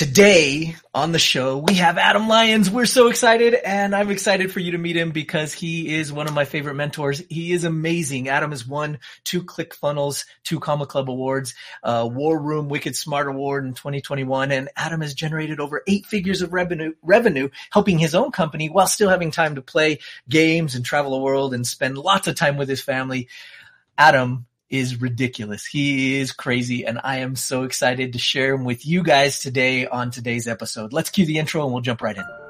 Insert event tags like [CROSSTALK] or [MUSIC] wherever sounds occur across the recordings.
Today on the show, we have Adam Lyons. We're so excited and I'm excited for you to meet him because he is one of my favorite mentors. He is amazing. Adam has won two ClickFunnels, two Comma Club awards, uh, War Room Wicked Smart Award in 2021. And Adam has generated over eight figures of revenue, revenue helping his own company while still having time to play games and travel the world and spend lots of time with his family. Adam is ridiculous. He is crazy and I am so excited to share him with you guys today on today's episode. Let's cue the intro and we'll jump right in.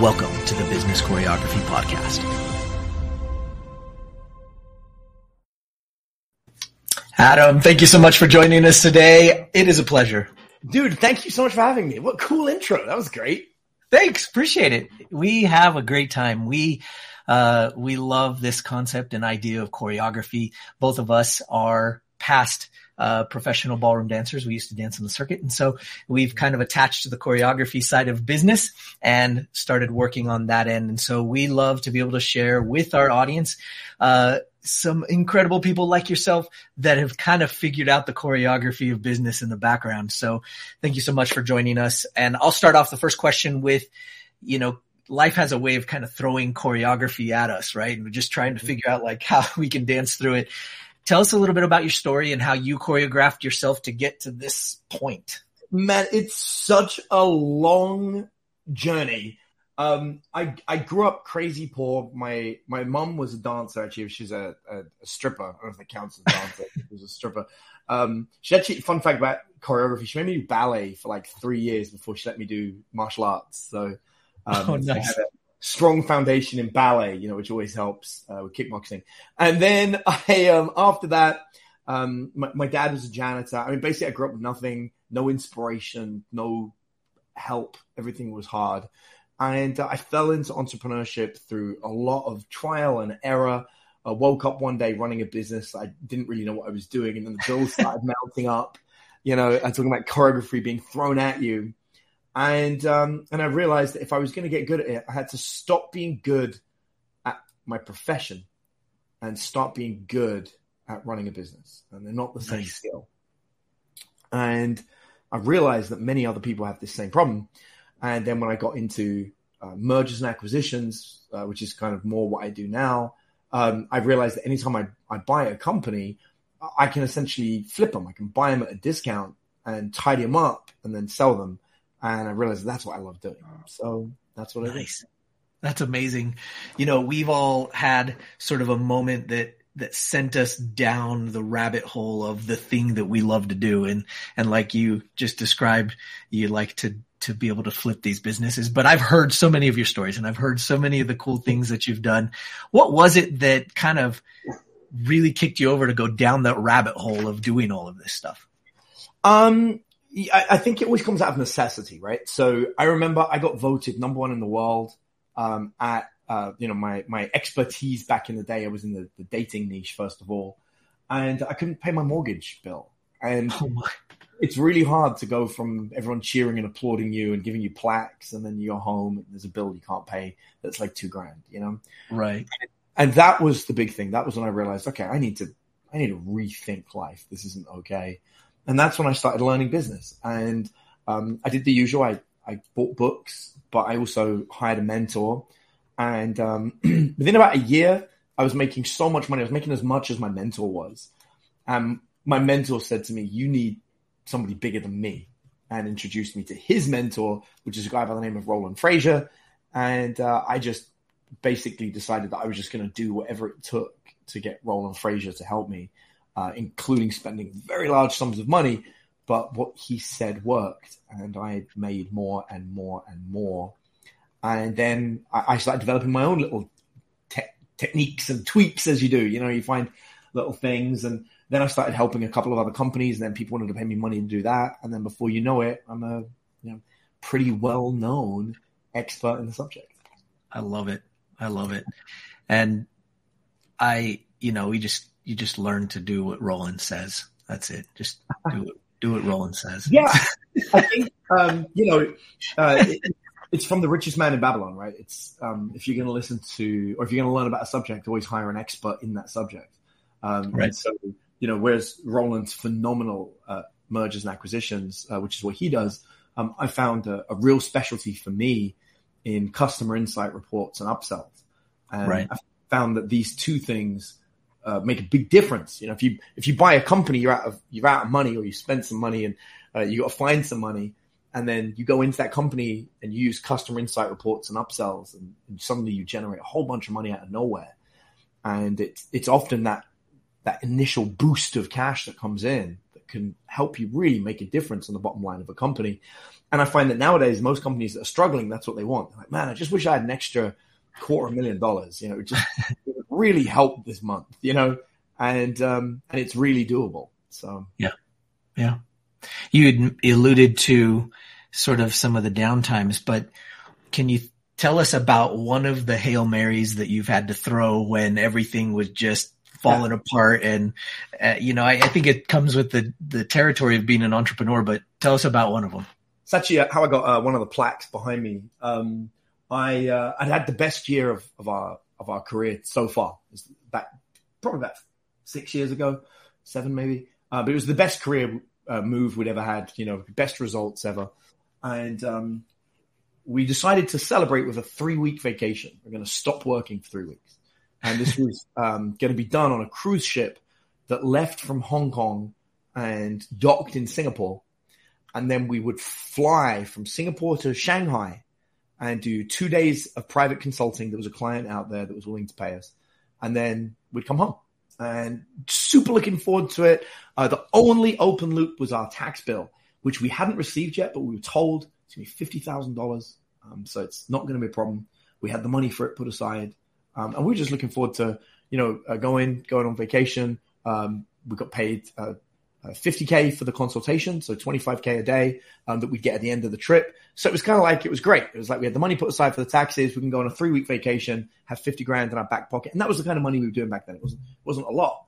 Welcome to the Business Choreography Podcast. Adam, thank you so much for joining us today. It is a pleasure. Dude, thank you so much for having me. What cool intro. That was great. Thanks. Appreciate it. We have a great time. We, uh, we love this concept and idea of choreography. Both of us are past uh, professional ballroom dancers. We used to dance on the circuit. And so we've kind of attached to the choreography side of business and started working on that end. And so we love to be able to share with our audience, uh, some incredible people like yourself that have kind of figured out the choreography of business in the background. So thank you so much for joining us. And I'll start off the first question with, you know, life has a way of kind of throwing choreography at us, right? And we're just trying to figure out like [LAUGHS] how we can dance through it. Tell us a little bit about your story and how you choreographed yourself to get to this point. Man, it's such a long journey. Um, I I grew up crazy poor. My my mom was a dancer. Actually, she's a, a, a stripper. I don't know if that counts as a dancer. [LAUGHS] she was a stripper. Um, she actually fun fact about choreography. She made me do ballet for like three years before she let me do martial arts. So, um, oh, nice. So strong foundation in ballet, you know, which always helps uh, with kickboxing. And then I, um, after that, um, my, my, dad was a janitor. I mean, basically, I grew up with nothing, no inspiration, no help. Everything was hard. And uh, I fell into entrepreneurship through a lot of trial and error. I woke up one day running a business. I didn't really know what I was doing. And then the bills started [LAUGHS] mounting up. You know, I'm talking about choreography being thrown at you and um, and I realized that if I was going to get good at it, I had to stop being good at my profession and start being good at running a business, and they're not the same nice. skill. And I realized that many other people have this same problem. And then when I got into uh, mergers and acquisitions, uh, which is kind of more what I do now, um, I realized that anytime I, I buy a company, I can essentially flip them. I can buy them at a discount and tidy them up and then sell them and I realized that's what I love doing. So that's what nice. That's amazing. You know, we've all had sort of a moment that that sent us down the rabbit hole of the thing that we love to do and and like you just described you like to to be able to flip these businesses but I've heard so many of your stories and I've heard so many of the cool things that you've done what was it that kind of really kicked you over to go down that rabbit hole of doing all of this stuff um I, think it always comes out of necessity, right? So I remember I got voted number one in the world um, at uh, you know my my expertise back in the day. I was in the, the, dating niche first of all, and I couldn't pay my mortgage bill, and oh it's really hard to go from everyone cheering and applauding you and giving you plaques, and then you're home and there's a bill you can't pay that's like two grand, you know? Right. And, and that was the big thing. That was when I realized, okay, I need to I need to rethink life. This isn't okay. And that's when I started learning business. And um, I did the usual. I, I bought books, but I also hired a mentor. And um, [CLEARS THROAT] within about a year, I was making so much money. I was making as much as my mentor was. And my mentor said to me, You need somebody bigger than me. And introduced me to his mentor, which is a guy by the name of Roland Frasier. And uh, I just basically decided that I was just going to do whatever it took to get Roland Frasier to help me uh, including spending very large sums of money. But what he said worked, and I made more and more and more. And then I, I started developing my own little te- techniques and tweaks, as you do. You know, you find little things, and then I started helping a couple of other companies. And then people wanted to pay me money to do that, and then before you know it, I'm a you know pretty well known expert in the subject. I love it. I love it. And I, you know, we just, you just learn to do what Roland says. That's it. Just do it. Do what Roland says. Yeah. I think, um, you know, uh, it, it's from the richest man in Babylon, right? It's, um, if you're going to listen to, or if you're going to learn about a subject, always hire an expert in that subject. Um, right. So, you know, whereas Roland's phenomenal, uh, mergers and acquisitions, uh, which is what he does, um, I found a, a, real specialty for me in customer insight reports and upsells. And right. I found that these two things uh, make a big difference. You know, if you if you buy a company, you're out of you're out of money, or you spend some money and uh, you got to find some money, and then you go into that company and you use customer insight reports and upsells, and, and suddenly you generate a whole bunch of money out of nowhere. And it's it's often that that initial boost of cash that comes in that can help you really make a difference on the bottom line of a company. And I find that nowadays most companies that are struggling, that's what they want. They're like, man, I just wish I had an extra quarter million dollars. You know, just [LAUGHS] really help this month. You know, and um, and it's really doable. So yeah, yeah. You had alluded to sort of some of the downtimes, but can you tell us about one of the hail marys that you've had to throw when everything was just falling yeah. apart? And uh, you know, I, I think it comes with the the territory of being an entrepreneur. But tell us about one of them. It's actually how I got uh, one of the plaques behind me. Um, I uh, I had the best year of, of our of our career so far. It's back probably about six years ago, seven maybe. Uh, but it was the best career uh, move we'd ever had. You know, best results ever. And um, we decided to celebrate with a three week vacation. We're going to stop working for three weeks, and this was [LAUGHS] um, going to be done on a cruise ship that left from Hong Kong and docked in Singapore, and then we would fly from Singapore to Shanghai and do two days of private consulting. There was a client out there that was willing to pay us. And then we'd come home and super looking forward to it. Uh, the only open loop was our tax bill, which we hadn't received yet, but we were told it's going to be $50,000. Um, so it's not going to be a problem. We had the money for it put aside. Um, and we are just looking forward to, you know, uh, going, going on vacation. Um, we got paid, uh, uh, 50k for the consultation, so 25k a day um, that we'd get at the end of the trip. So it was kind of like it was great. It was like we had the money put aside for the taxes. We can go on a three week vacation, have 50 grand in our back pocket, and that was the kind of money we were doing back then. It wasn't wasn't a lot.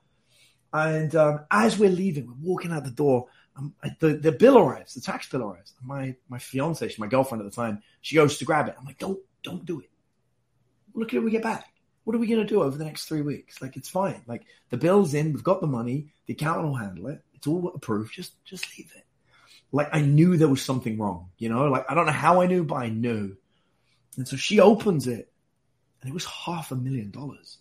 And um, as we're leaving, we're walking out the door. Um, the the bill arrives, the tax bill arrives. My my fiance, she's my girlfriend at the time, she goes to grab it. I'm like, don't don't do it. Look at it we get back what are we going to do over the next three weeks? Like, it's fine. Like, the bill's in, we've got the money, the accountant will handle it. It's all approved. Just, just leave it. Like, I knew there was something wrong, you know, like, I don't know how I knew, but I knew. And so she opens it and it was half a million dollars.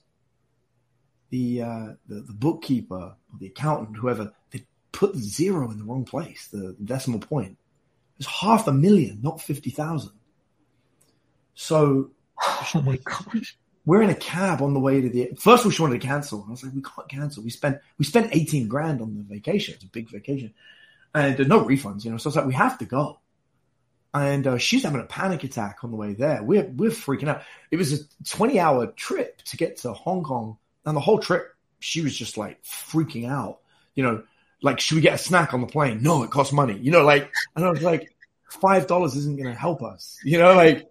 The, uh, the, the bookkeeper or the accountant, whoever, they put zero in the wrong place, the decimal point. It was half a million, not 50,000. So, [LAUGHS] oh my gosh we're in a cab on the way to the first of all she wanted to cancel. I was like, we can't cancel. We spent we spent 18 grand on the vacation. It's a big vacation. And there's no refunds, you know. So it's like we have to go. And uh, she's having a panic attack on the way there. We're we're freaking out. It was a 20 hour trip to get to Hong Kong, and the whole trip she was just like freaking out. You know, like should we get a snack on the plane? No, it costs money. You know, like and I was like, five dollars isn't going to help us. You know, like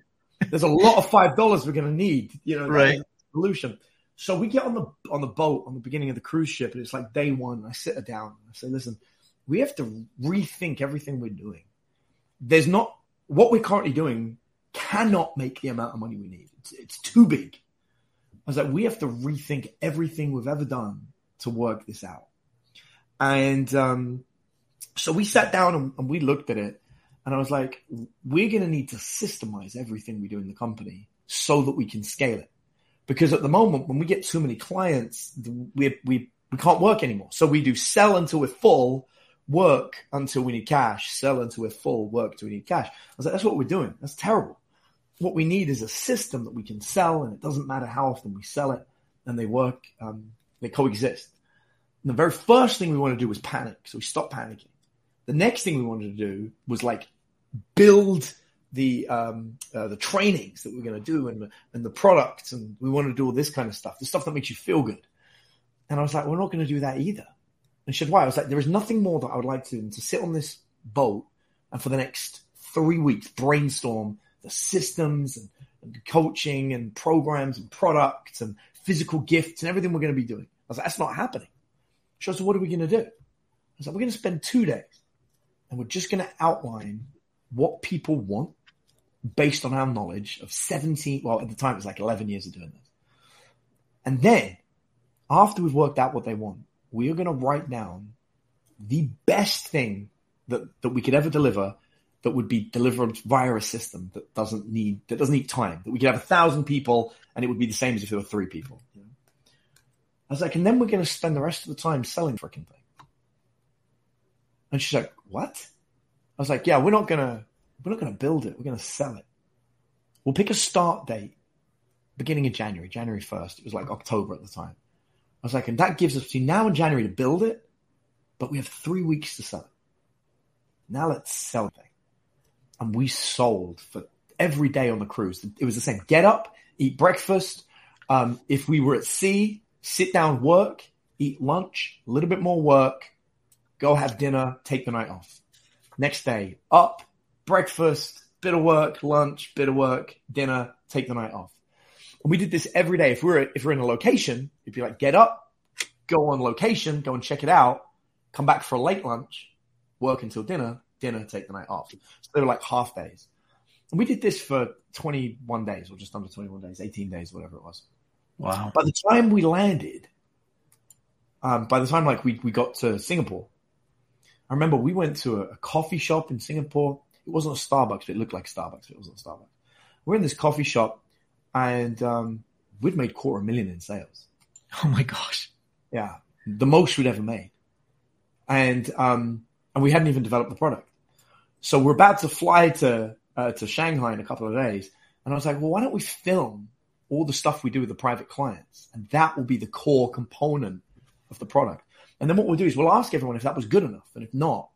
there's a lot of five dollars we're going to need, you know, right? Solution. So we get on the on the boat on the beginning of the cruise ship, and it's like day one. I sit her down. And I say, "Listen, we have to rethink everything we're doing. There's not what we're currently doing cannot make the amount of money we need. It's, it's too big." I was like, "We have to rethink everything we've ever done to work this out." And um, so we sat down and, and we looked at it, and I was like, we're going to need to systemize everything we do in the company so that we can scale it. Because at the moment, when we get too many clients, we, we, we can't work anymore. So we do sell until we're full, work until we need cash, sell until we're full, work until we need cash. I was like, that's what we're doing. That's terrible. What we need is a system that we can sell, and it doesn't matter how often we sell it, and they work, um, they coexist. And the very first thing we want to do was panic. So we stop panicking. The next thing we wanted to do was like build the um, uh, the trainings that we're going to do and and the products, and we want to do all this kind of stuff, the stuff that makes you feel good. And I was like, we're not going to do that either. And she said, why? I was like, there is nothing more that I would like to do than to sit on this boat and for the next three weeks, brainstorm the systems and, and coaching and programs and products and physical gifts and everything we're going to be doing. I was like, that's not happening. She said, what are we going to do? I was like, we're going to spend two days and we're just going to outline what people want based on our knowledge of 17, well, at the time it was like 11 years of doing this. And then after we've worked out what they want, we are going to write down the best thing that, that we could ever deliver that would be delivered via a system that doesn't need, that doesn't need time, that we could have a thousand people and it would be the same as if there were three people. I was like, and then we're going to spend the rest of the time selling freaking thing. And she's like, what? I was like, yeah, we're not to, we're not to build it. We're to sell it. We'll pick a start date, beginning of January, January 1st. It was like October at the time. I was like, and that gives us between now and January to build it, but we have three weeks to sell it. Now let's sell it. And we sold for every day on the cruise. It was the same. Get up, eat breakfast. Um, if we were at sea, sit down, work, eat lunch, a little bit more work, go have dinner, take the night off. Next day, up, breakfast, bit of work, lunch, bit of work, dinner, take the night off. And we did this every day. If we're if we're in a location, it'd be like get up, go on location, go and check it out, come back for a late lunch, work until dinner, dinner, take the night off. So they were like half days. And we did this for 21 days or just under 21 days, 18 days, whatever it was. Wow. By the time we landed, um, by the time like we, we got to Singapore, I remember we went to a, a coffee shop in Singapore. It wasn't a Starbucks, but it looked like Starbucks, but it wasn't Starbucks. We're in this coffee shop and um, we'd made quarter million in sales. Oh my gosh. Yeah. The most we'd ever made. And, um, and we hadn't even developed the product. So we're about to fly to, uh, to Shanghai in a couple of days. And I was like, well, why don't we film all the stuff we do with the private clients? And that will be the core component of the product. And then what we'll do is we'll ask everyone if that was good enough. And if not,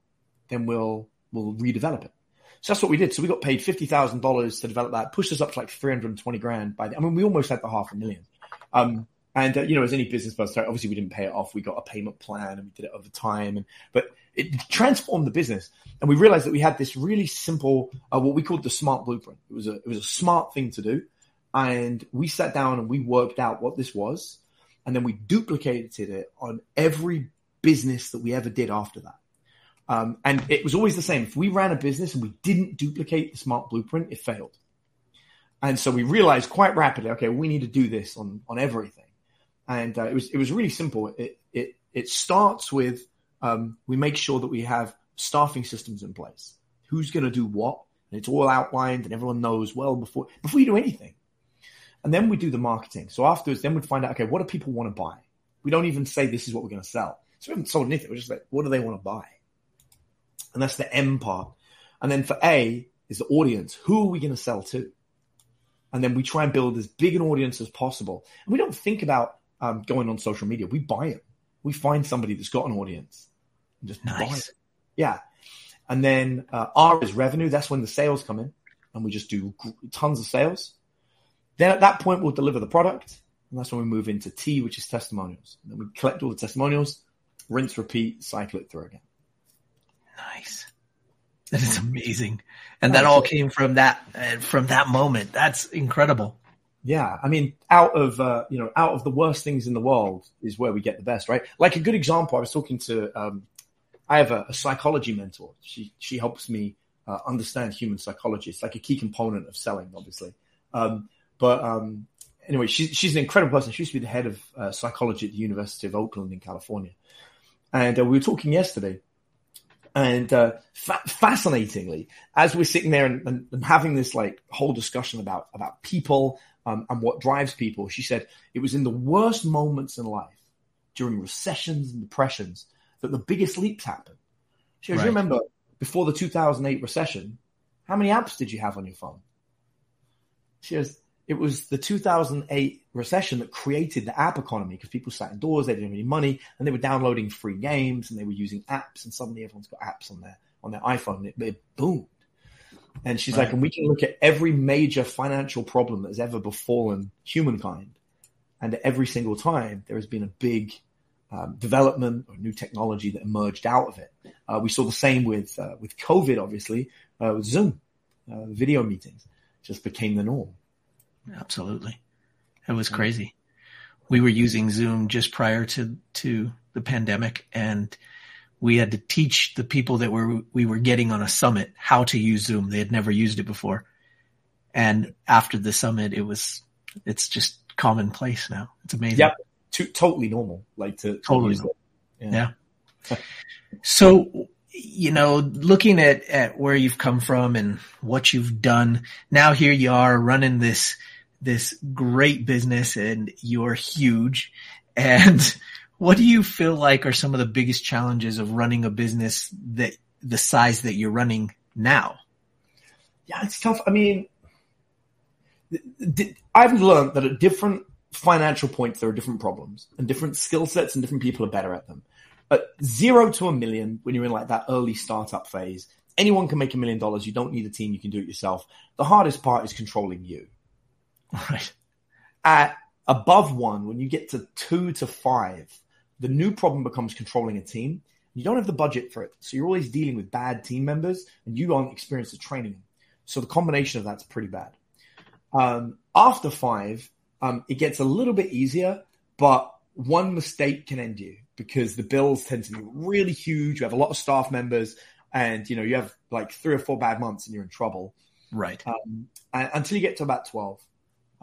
then we'll, we'll redevelop it. So that's what we did. So we got paid fifty thousand dollars to develop that, pushed us up to like three hundred and twenty grand. By the, I mean, we almost had the half a million. Um, and uh, you know, as any business person, obviously we didn't pay it off. We got a payment plan and we did it over time. And but it transformed the business, and we realized that we had this really simple, uh, what we called the smart blueprint. It was a it was a smart thing to do, and we sat down and we worked out what this was, and then we duplicated it on every business that we ever did after that. Um, and it was always the same. If we ran a business and we didn't duplicate the smart blueprint, it failed. And so we realized quite rapidly, okay, we need to do this on, on everything. And uh, it was it was really simple. It it it starts with um, we make sure that we have staffing systems in place. Who's going to do what? And it's all outlined, and everyone knows well before before you do anything. And then we do the marketing. So afterwards, then we'd find out, okay, what do people want to buy? We don't even say this is what we're going to sell. So we haven't sold anything. We're just like, what do they want to buy? And that's the M part. And then for A is the audience. Who are we going to sell to? And then we try and build as big an audience as possible. And we don't think about um, going on social media. We buy it. We find somebody that's got an audience and just nice. buy it. Yeah. And then uh, R is revenue. That's when the sales come in and we just do tons of sales. Then at that point, we'll deliver the product. And that's when we move into T, which is testimonials. And then we collect all the testimonials, rinse, repeat, cycle it through again. Nice. That is amazing. And that all came from that, uh, from that moment. That's incredible. Yeah. I mean, out of, uh, you know, out of the worst things in the world is where we get the best, right? Like a good example, I was talking to, um, I have a, a psychology mentor. She, she helps me uh, understand human psychology. It's like a key component of selling, obviously. Um, but, um, anyway, she's she's an incredible person. She used to be the head of uh, psychology at the University of Oakland in California. And uh, we were talking yesterday and uh, fa- fascinatingly, as we're sitting there and, and, and, having this like whole discussion about about people um, and what drives people, she said it was in the worst moments in life, during recessions and depressions, that the biggest leaps happen. She goes, right. "You remember before the 2008 recession, how many apps did you have on your phone?" She goes, it was the 2008 recession that created the app economy because people sat indoors, they didn't have any money, and they were downloading free games and they were using apps, and suddenly everyone's got apps on their on their iPhone. It, it boomed. And she's right. like, and we can look at every major financial problem that has ever befallen humankind, and every single time there has been a big um, development or new technology that emerged out of it. Uh, we saw the same with uh, with COVID, obviously, uh, with Zoom, uh, video meetings just became the norm. Absolutely. It was crazy. We were using Zoom just prior to, to the pandemic and we had to teach the people that were, we were getting on a summit how to use Zoom. They had never used it before. And after the summit, it was, it's just commonplace now. It's amazing. Yep. To, totally normal. Like to, totally. To yeah. yeah. [LAUGHS] so, you know, looking at, at where you've come from and what you've done, now here you are running this, this great business and you're huge. And [LAUGHS] what do you feel like are some of the biggest challenges of running a business that the size that you're running now? Yeah, it's tough. I mean, I've learned that at different financial points, there are different problems and different skill sets and different people are better at them. At zero to a million, when you're in like that early startup phase, anyone can make a million dollars. You don't need a team. You can do it yourself. The hardest part is controlling you. [LAUGHS] Right. At above one, when you get to two to five, the new problem becomes controlling a team. You don't have the budget for it. So you're always dealing with bad team members and you aren't experienced at training them. So the combination of that's pretty bad. Um, after five, um, it gets a little bit easier, but one mistake can end you because the bills tend to be really huge. You have a lot of staff members and, you know, you have like three or four bad months and you're in trouble. Right. Um, until you get to about 12.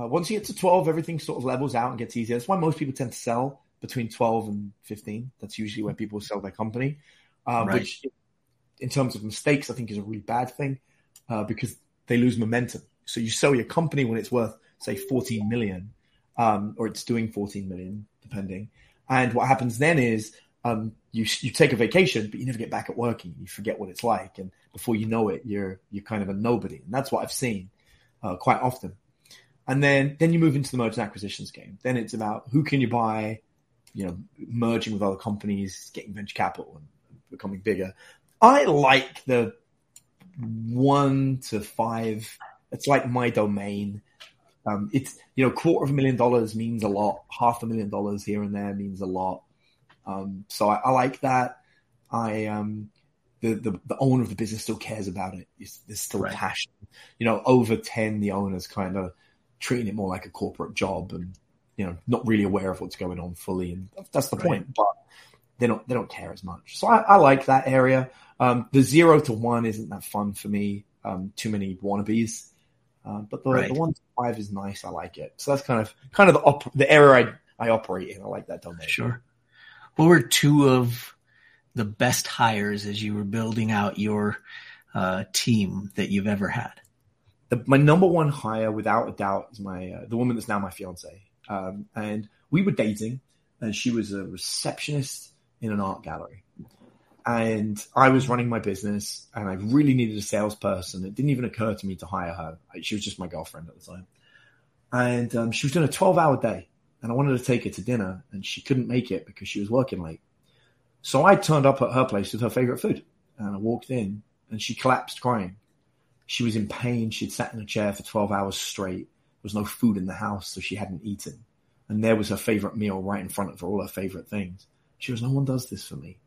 Uh, once you get to 12, everything sort of levels out and gets easier. That's why most people tend to sell between 12 and 15. That's usually when people sell their company, uh, right. which in terms of mistakes, I think is a really bad thing uh, because they lose momentum. So you sell your company when it's worth, say, 14 million, um, or it's doing 14 million, depending. And what happens then is um, you you take a vacation, but you never get back at working. You forget what it's like, and before you know it, you're you're kind of a nobody. And that's what I've seen uh, quite often. And then then you move into the merger and acquisitions game. Then it's about who can you buy, you know, merging with other companies, getting venture capital, and becoming bigger. I like the one to five it's like my domain. Um, it's you know, quarter of a million dollars means a lot. Half a million dollars here and there means a lot. Um, so I, I, like that. I um, the, the the owner of the business still cares about it. It's, there's still right. passion. You know, over ten, the owners kind of treating it more like a corporate job, and you know, not really aware of what's going on fully. And that's the right. point. But they don't they don't care as much. So I, I like that area. Um, the zero to one isn't that fun for me. Um, too many wannabes. Uh, but the, right. the one five is nice. I like it. So that's kind of kind of the op- the area I, I operate in. I like that domain. Sure. What were two of the best hires as you were building out your uh, team that you've ever had? The, my number one hire, without a doubt, is my uh, the woman that's now my fiance. Um, and we were dating, and she was a receptionist in an art gallery and I was running my business and I really needed a salesperson. It didn't even occur to me to hire her. She was just my girlfriend at the time. And um, she was doing a 12 hour day and I wanted to take her to dinner and she couldn't make it because she was working late. So I turned up at her place with her favorite food and I walked in and she collapsed crying. She was in pain. She'd sat in a chair for 12 hours straight. There was no food in the house, so she hadn't eaten. And there was her favorite meal right in front of her, all her favorite things. She was, no one does this for me.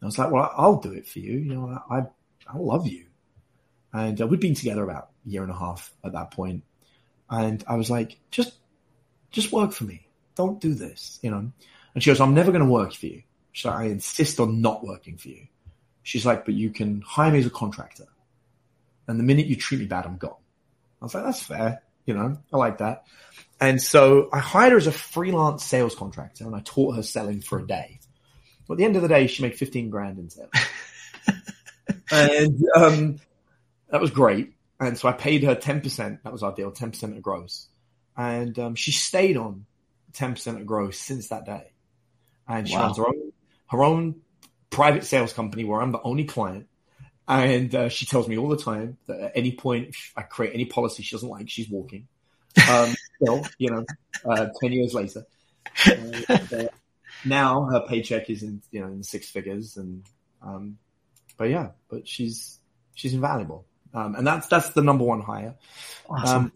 I was like, well, I'll do it for you. You know, I, I love you. And uh, we'd been together about a year and a half at that point. And I was like, just, just work for me. Don't do this, you know? And she goes, I'm never going to work for you. So I insist on not working for you. She's like, but you can hire me as a contractor. And the minute you treat me bad, I'm gone. I was like, that's fair. You know, I like that. And so I hired her as a freelance sales contractor and I taught her selling for a day. But at the end of the day, she made 15 grand in sales. [LAUGHS] and um, that was great. And so I paid her 10%. That was our deal, 10% of gross. And um, she stayed on 10% of gross since that day. And she wow. runs her own, her own private sales company where I'm the only client. And uh, she tells me all the time that at any point, if I create any policy she doesn't like, she's walking. Um, [LAUGHS] still, you know, uh, 10 years later. Uh, now her paycheck is in you know in six figures, and um, but yeah, but she's she's invaluable, um, and that's that's the number one hire. Awesome. Um,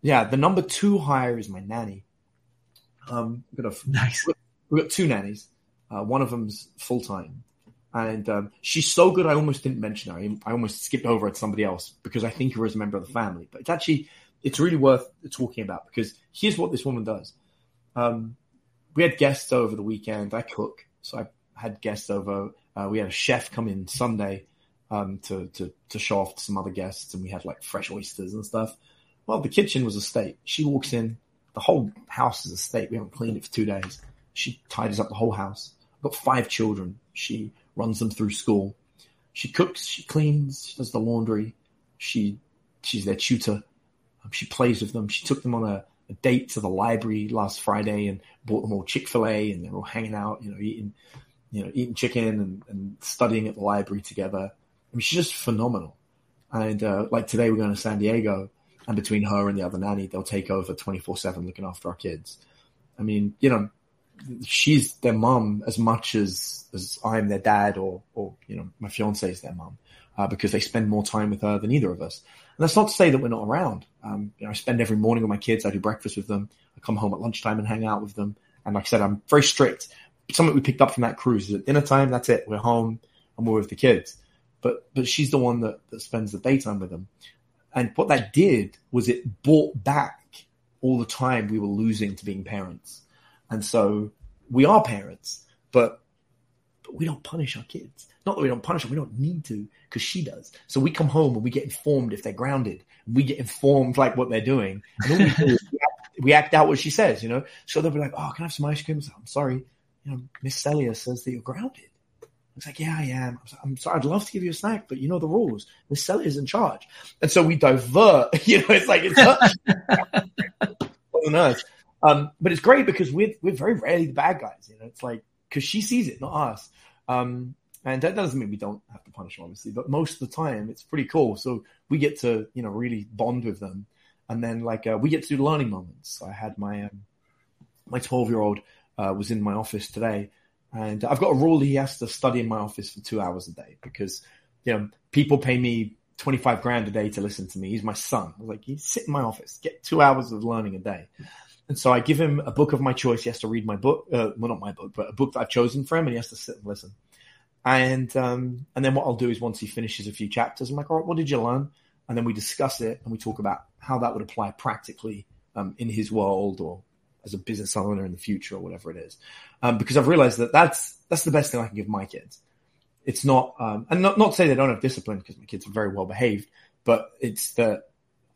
yeah, the number two hire is my nanny. Um, we've got a, nice. We've got two nannies. Uh, one of them's full time, And um, she's so good, I almost didn't mention her. I, I almost skipped over at somebody else because I think her as a member of the family. But it's actually, it's really worth talking about because here's what this woman does. Um, we had guests over the weekend. I cook, so I had guests over. Uh, we had a chef come in Sunday um, to, to, to show off to some other guests, and we had like fresh oysters and stuff. Well, the kitchen was a state. She walks in, the whole house is a state. We haven't cleaned it for two days. She tidies up the whole house. I've got five children. She runs them through school. She cooks, she cleans, she does the laundry. She she's their tutor. Um, she plays with them. She took them on a, a date to the library last Friday and bought them all Chick Fil A, and they're all hanging out, you know, eating, you know, eating chicken and, and studying at the library together. I mean, she's just phenomenal. And uh, like today, we're going to San Diego, and between her and the other nanny, they'll take over twenty four seven looking after our kids. I mean, you know, she's their mom as much as as I'm their dad or or you know my fiance is their mom uh, because they spend more time with her than either of us. And that's not to say that we're not around. Um, you know, I spend every morning with my kids. I do breakfast with them. I come home at lunchtime and hang out with them. And like I said, I'm very strict. Something we picked up from that cruise is at dinner time. That's it. We're home and we're with the kids. But but she's the one that, that spends the daytime with them. And what that did was it brought back all the time we were losing to being parents. And so we are parents, but, but we don't punish our kids. Not that we don't punish them, we don't need to because she does. So we come home and we get informed if they're grounded. We get informed like what they're doing. We, do we, act, we act out what she says, you know? So they'll be like, oh, can I have some ice cream? I'm sorry. You know, Miss Celia says that you're grounded. It's like, yeah, I am. I'm sorry. I'd love to give you a snack, but you know the rules. Miss Celia's in charge. And so we divert, [LAUGHS] you know, it's like, it's earth. [LAUGHS] Um, but it's great because we're we're very rarely the bad guys. You know, it's like because she sees it, not us. Um, and that doesn't mean we don't have to punish them, obviously, but most of the time it's pretty cool. So we get to you know really bond with them, and then like uh, we get to do learning moments. I had my um, my twelve year old uh, was in my office today, and I've got a rule he has to study in my office for two hours a day because you know people pay me 25 grand a day to listen to me. He's my son. I was like, you sit in my office, get two hours of learning a day. And so I give him a book of my choice. He has to read my book, uh, well, not my book, but a book that I've chosen for him, and he has to sit and listen. And um, and then what I'll do is once he finishes a few chapters, I'm like, all right, what did you learn? And then we discuss it and we talk about how that would apply practically um, in his world or as a business owner in the future or whatever it is. Um, because I've realized that that's that's the best thing I can give my kids. It's not, um, and not not to say they don't have discipline because my kids are very well behaved, but it's that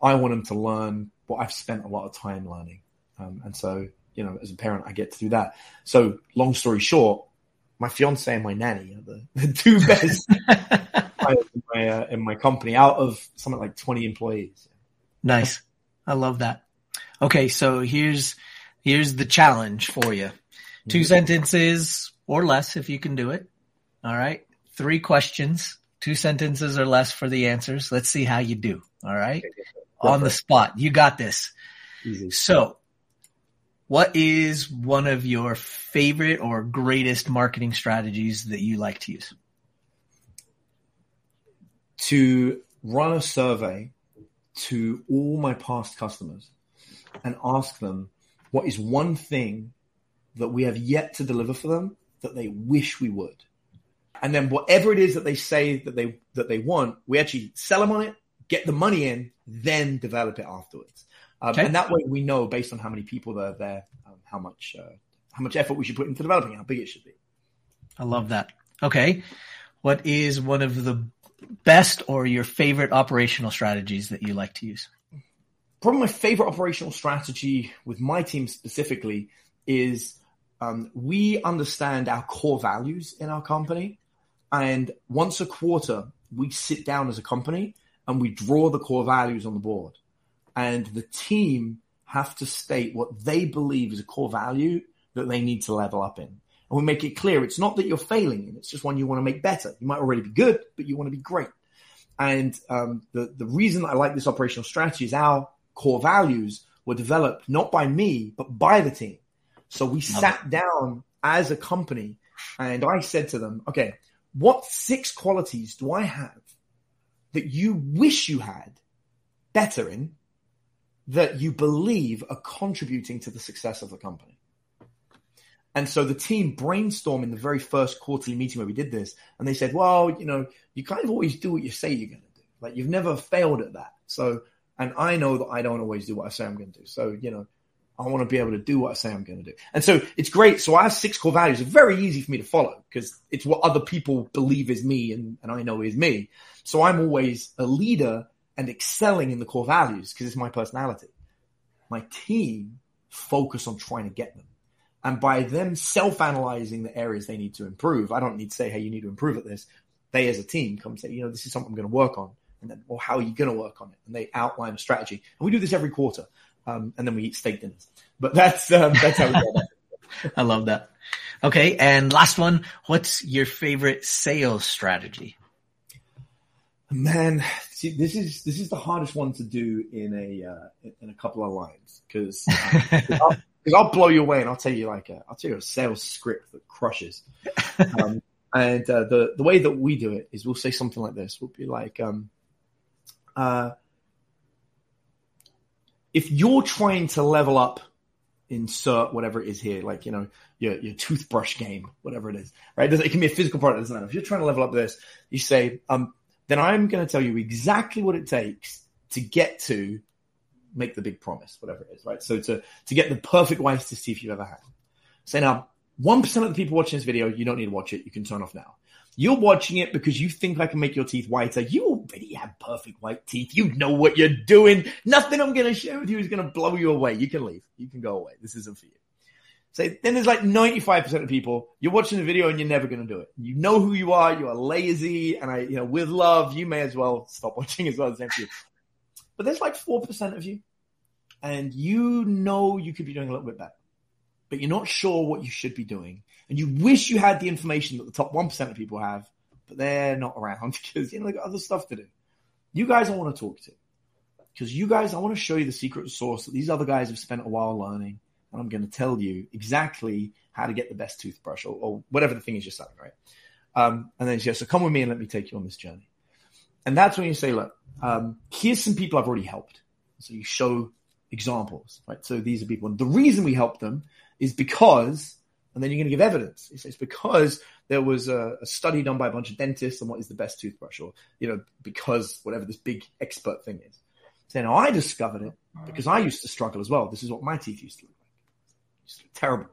I want them to learn what I've spent a lot of time learning. Um, and so, you know, as a parent, I get to do that. So, long story short, my fiance and my nanny are the, [LAUGHS] the two best [LAUGHS] in, my, uh, in my company out of something like 20 employees. Nice. I love that. Okay. So here's, here's the challenge for you. 2 mm-hmm. sentences or less if you can do it. All right. Three questions, two sentences or less for the answers. Let's see how you do. All right. On the spot. You got this. Easy. So what is one of your favorite or greatest marketing strategies that you like to use? To run a survey to all my past customers and ask them what is one thing that we have yet to deliver for them that they wish we would. And then whatever it is that they say that they that they want, we actually sell them on it, get the money in, then develop it afterwards. Um, okay. And that way we know based on how many people are there, um, how much uh, how much effort we should put into developing how big it should be. I love that. Okay. What is one of the best or your favorite operational strategies that you like to use? Probably my favorite operational strategy with my team specifically is um, we understand our core values in our company. And once a quarter, we sit down as a company and we draw the core values on the board and the team have to state what they believe is a core value that they need to level up in. And we make it clear it's not that you're failing in, it's just one you want to make better. You might already be good, but you want to be great. And um, the, the reason I like this operational strategy is our core values were developed not by me, but by the team. So we sat down as a company and I said to them, okay, what six qualities do I have that you wish you had better in that you believe are contributing to the success of the company. And so the team brainstormed in the very first quarterly meeting where we did this, and they said, "Well, you know, you kind of always do what you say you're going to do. Like you've never failed at that. So, and I know that I don't always do what I say I'm going to do. So, you know, I want to be able to do what I say I'm going to do. And so it's great. So I have six core values are very easy for me to follow because it's what other people believe is me and, and I know is me. So I'm always a leader and excelling in the core values because it's my personality. My team focus on trying to get them. And by them self-analyzing the areas they need to improve, I don't need to say, hey, you need to improve at this. They as a team come say, you know, this is something I'm going to work on. And then, well, how are you going to work on it? And they outline a strategy. And we do this every quarter. Um, and then we eat steak dinners. But that's, um, that's how we do. [LAUGHS] I love that. Okay. And last one, what's your favorite sales strategy? Man, see, this is this is the hardest one to do in a uh, in a couple of lines because uh, [LAUGHS] I'll, I'll, blow you away and I'll tell you like a, I'll tell you a sales script that crushes. [LAUGHS] Um, and uh, the the way that we do it is we'll say something like this. We'll be like, um, uh, if you're trying to level up, insert whatever it is here, like you know your your toothbrush game, whatever it is, right? It can be a physical product, doesn't matter. If you're trying to level up this, you say, um, then I'm going to tell you exactly what it takes to get to make the big promise, whatever it is, right? So to, to get the perfect waist to see if you've ever had. Say now, 1% of the people watching this video, you don't need to watch it. You can turn off now. You're watching it because you think I can make your teeth whiter. You already have perfect white teeth. You know what you're doing. Nothing I'm going to share with you is going to blow you away. You can leave. You can go away. This isn't for you. Say, then there's like 95% of people, you're watching the video and you're never going to do it. You know who you are. You are lazy. And I, you know, with love, you may as well stop [LAUGHS] watching as well as you. But there's like 4% of you and you know you could be doing a little bit better, but you're not sure what you should be doing. And you wish you had the information that the top 1% of people have, but they're not around [LAUGHS] because, you know, they've got other stuff to do. You guys I want to talk to because you guys, I want to show you the secret source that these other guys have spent a while learning and I'm going to tell you exactly how to get the best toothbrush or, or whatever the thing is you're selling, right? Um, and then she goes, so come with me and let me take you on this journey. And that's when you say, look, um, here's some people I've already helped. So you show examples, right? So these are people. And the reason we help them is because, and then you're going to give evidence. It's because there was a, a, study done by a bunch of dentists on what is the best toothbrush or, you know, because whatever this big expert thing is. So now I discovered it because I used to struggle as well. This is what my teeth used to look terrible.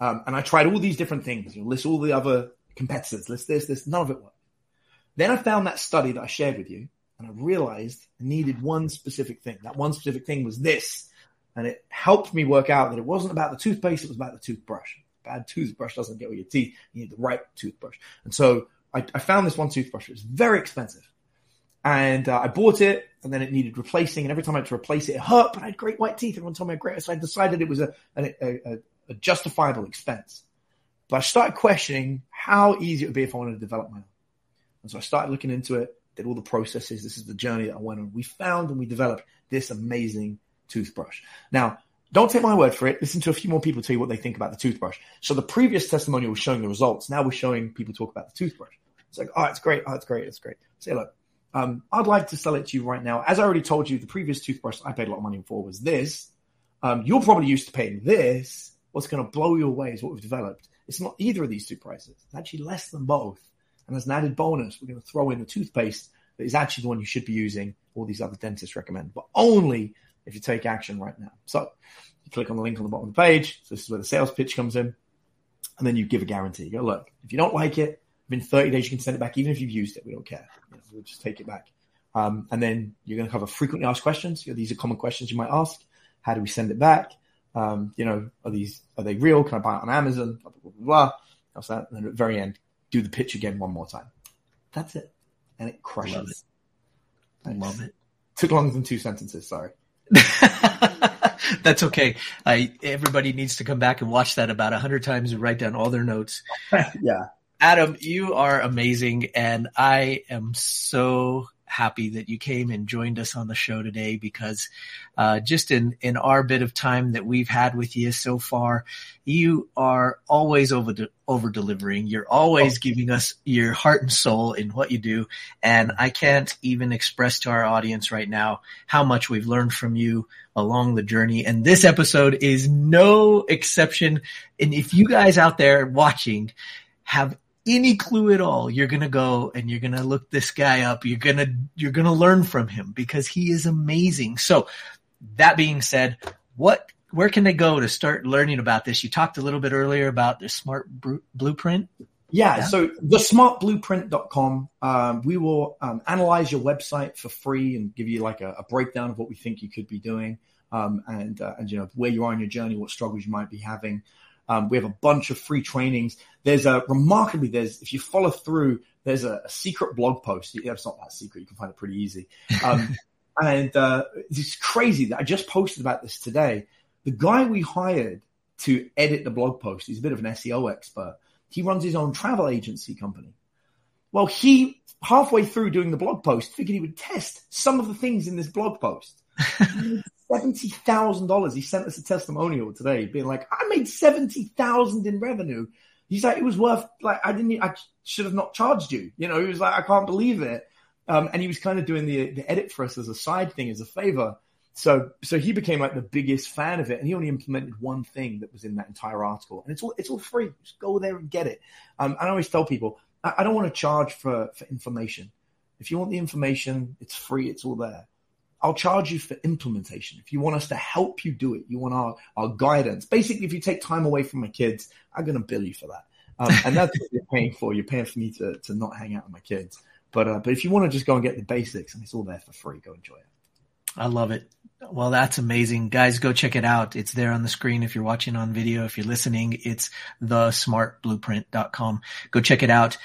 Um, and I tried all these different things, you know, list all the other competitors, list this, this, none of it worked. Then I found that study that I shared with you and I realized I needed one specific thing. That one specific thing was this. And it helped me work out that it wasn't about the toothpaste, it was about the toothbrush. Bad toothbrush doesn't get with your teeth. You need the right toothbrush. And so I, I found this one toothbrush. It was very expensive. And uh, I bought it, and then it needed replacing. And every time I had to replace it, it hurt. But I had great white teeth. Everyone told me I great. So I decided it was a, a, a, a justifiable expense. But I started questioning how easy it would be if I wanted to develop my own. And so I started looking into it, did all the processes. This is the journey that I went on. We found and we developed this amazing toothbrush. Now, don't take my word for it. Listen to a few more people tell you what they think about the toothbrush. So the previous testimonial was showing the results. Now we're showing people talk about the toothbrush. It's like, oh, it's great. Oh, it's great. It's great. Say, look, um, I'd like to sell it to you right now. As I already told you, the previous toothbrush I paid a lot of money for was this. Um, you're probably used to paying this. What's going to blow you away is what we've developed. It's not either of these two prices. It's actually less than both. And as an added bonus, we're going to throw in the toothpaste that is actually the one you should be using. All these other dentists recommend, but only if you take action right now. So you click on the link on the bottom of the page. So this is where the sales pitch comes in. And then you give a guarantee. You go, look, if you don't like it, within 30 days, you can send it back, even if you've used it. We don't care. You know, we'll just take it back. Um, and then you're going to cover frequently asked questions. You know, these are common questions you might ask. How do we send it back? Um, you know, are these are they real? Can I buy it on Amazon? Blah blah blah. blah. That's that. And then at the very end, do the pitch again one more time. That's it, and it crushes. Love it. I love it. Took longer than two sentences. Sorry. [LAUGHS] That's okay. I, everybody needs to come back and watch that about a hundred times and write down all their notes. [LAUGHS] yeah. Adam, you are amazing, and I am so happy that you came and joined us on the show today because uh, just in in our bit of time that we've had with you so far, you are always over de- over delivering. You're always giving us your heart and soul in what you do, and I can't even express to our audience right now how much we've learned from you along the journey. And this episode is no exception. And if you guys out there watching have any clue at all, you're going to go and you're going to look this guy up. You're going to, you're going to learn from him because he is amazing. So that being said, what, where can they go to start learning about this? You talked a little bit earlier about the smart br- blueprint. Yeah, yeah. so thesmartblueprint.com, um, we will um, analyze your website for free and give you like a, a breakdown of what we think you could be doing. Um, and, uh, and, you know, where you are in your journey, what struggles you might be having. Um, we have a bunch of free trainings. There's a remarkably, there's, if you follow through, there's a, a secret blog post. It's not that secret. You can find it pretty easy. Um, [LAUGHS] and, uh, it's crazy that I just posted about this today. The guy we hired to edit the blog post, he's a bit of an SEO expert. He runs his own travel agency company. Well, he halfway through doing the blog post figured he would test some of the things in this blog post. Seventy thousand dollars. He sent us a testimonial today, being like, "I made seventy thousand in revenue." He's like, "It was worth like I didn't. I should have not charged you." You know, he was like, "I can't believe it." Um, and he was kind of doing the the edit for us as a side thing, as a favor. So, so he became like the biggest fan of it, and he only implemented one thing that was in that entire article, and it's all it's all free. Just go there and get it. Um, and I always tell people, I, I don't want to charge for for information. If you want the information, it's free. It's all there. I'll charge you for implementation. If you want us to help you do it, you want our, our guidance. Basically, if you take time away from my kids, I'm going to bill you for that. Um, and that's what you're paying for. You're paying for me to, to not hang out with my kids. But, uh, but if you want to just go and get the basics and it's all there for free, go enjoy it. I love it. Well, that's amazing. Guys, go check it out. It's there on the screen if you're watching on video. If you're listening, it's thesmartblueprint.com. Go check it out.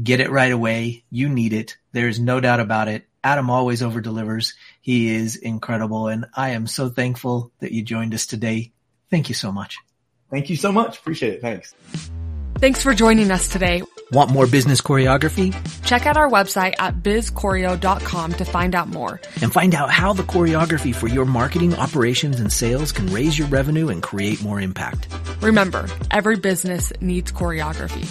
Get it right away. You need it. There's no doubt about it. Adam always over delivers. He is incredible. And I am so thankful that you joined us today. Thank you so much. Thank you so much. Appreciate it. Thanks. Thanks for joining us today. Want more business choreography? Check out our website at bizchoreo.com to find out more. And find out how the choreography for your marketing, operations, and sales can raise your revenue and create more impact. Remember, every business needs choreography.